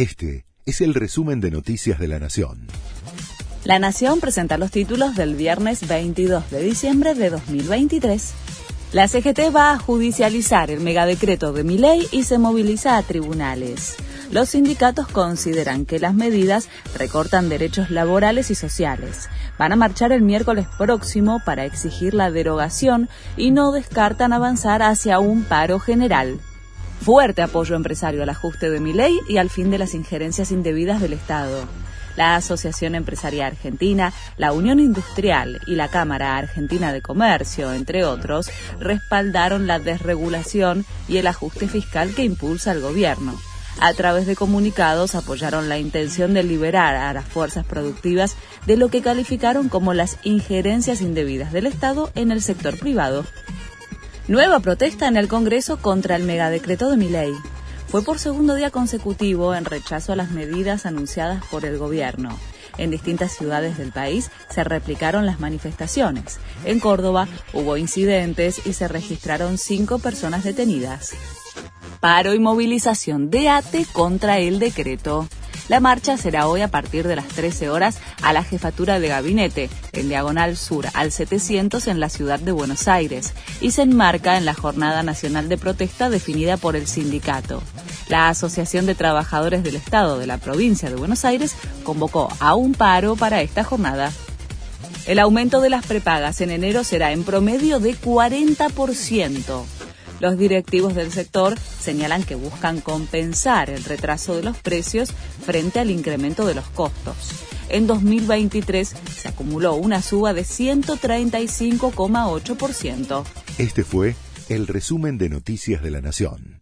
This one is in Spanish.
Este es el resumen de Noticias de la Nación. La Nación presenta los títulos del viernes 22 de diciembre de 2023. La CGT va a judicializar el megadecreto de Miley y se moviliza a tribunales. Los sindicatos consideran que las medidas recortan derechos laborales y sociales. Van a marchar el miércoles próximo para exigir la derogación y no descartan avanzar hacia un paro general. Fuerte apoyo empresario al ajuste de mi ley y al fin de las injerencias indebidas del Estado. La Asociación Empresarial Argentina, la Unión Industrial y la Cámara Argentina de Comercio, entre otros, respaldaron la desregulación y el ajuste fiscal que impulsa el gobierno a través de comunicados apoyaron la intención de liberar a las fuerzas productivas de lo que calificaron como las injerencias indebidas del Estado en el sector privado. Nueva protesta en el Congreso contra el megadecreto de Miley. Fue por segundo día consecutivo en rechazo a las medidas anunciadas por el gobierno. En distintas ciudades del país se replicaron las manifestaciones. En Córdoba hubo incidentes y se registraron cinco personas detenidas paro y movilización de ATE contra el decreto. La marcha será hoy a partir de las 13 horas a la jefatura de gabinete, en diagonal sur al 700 en la ciudad de Buenos Aires, y se enmarca en la Jornada Nacional de Protesta definida por el sindicato. La Asociación de Trabajadores del Estado de la provincia de Buenos Aires convocó a un paro para esta jornada. El aumento de las prepagas en enero será en promedio de 40%. Los directivos del sector señalan que buscan compensar el retraso de los precios frente al incremento de los costos. En 2023 se acumuló una suba de 135,8%. Este fue el resumen de Noticias de la Nación.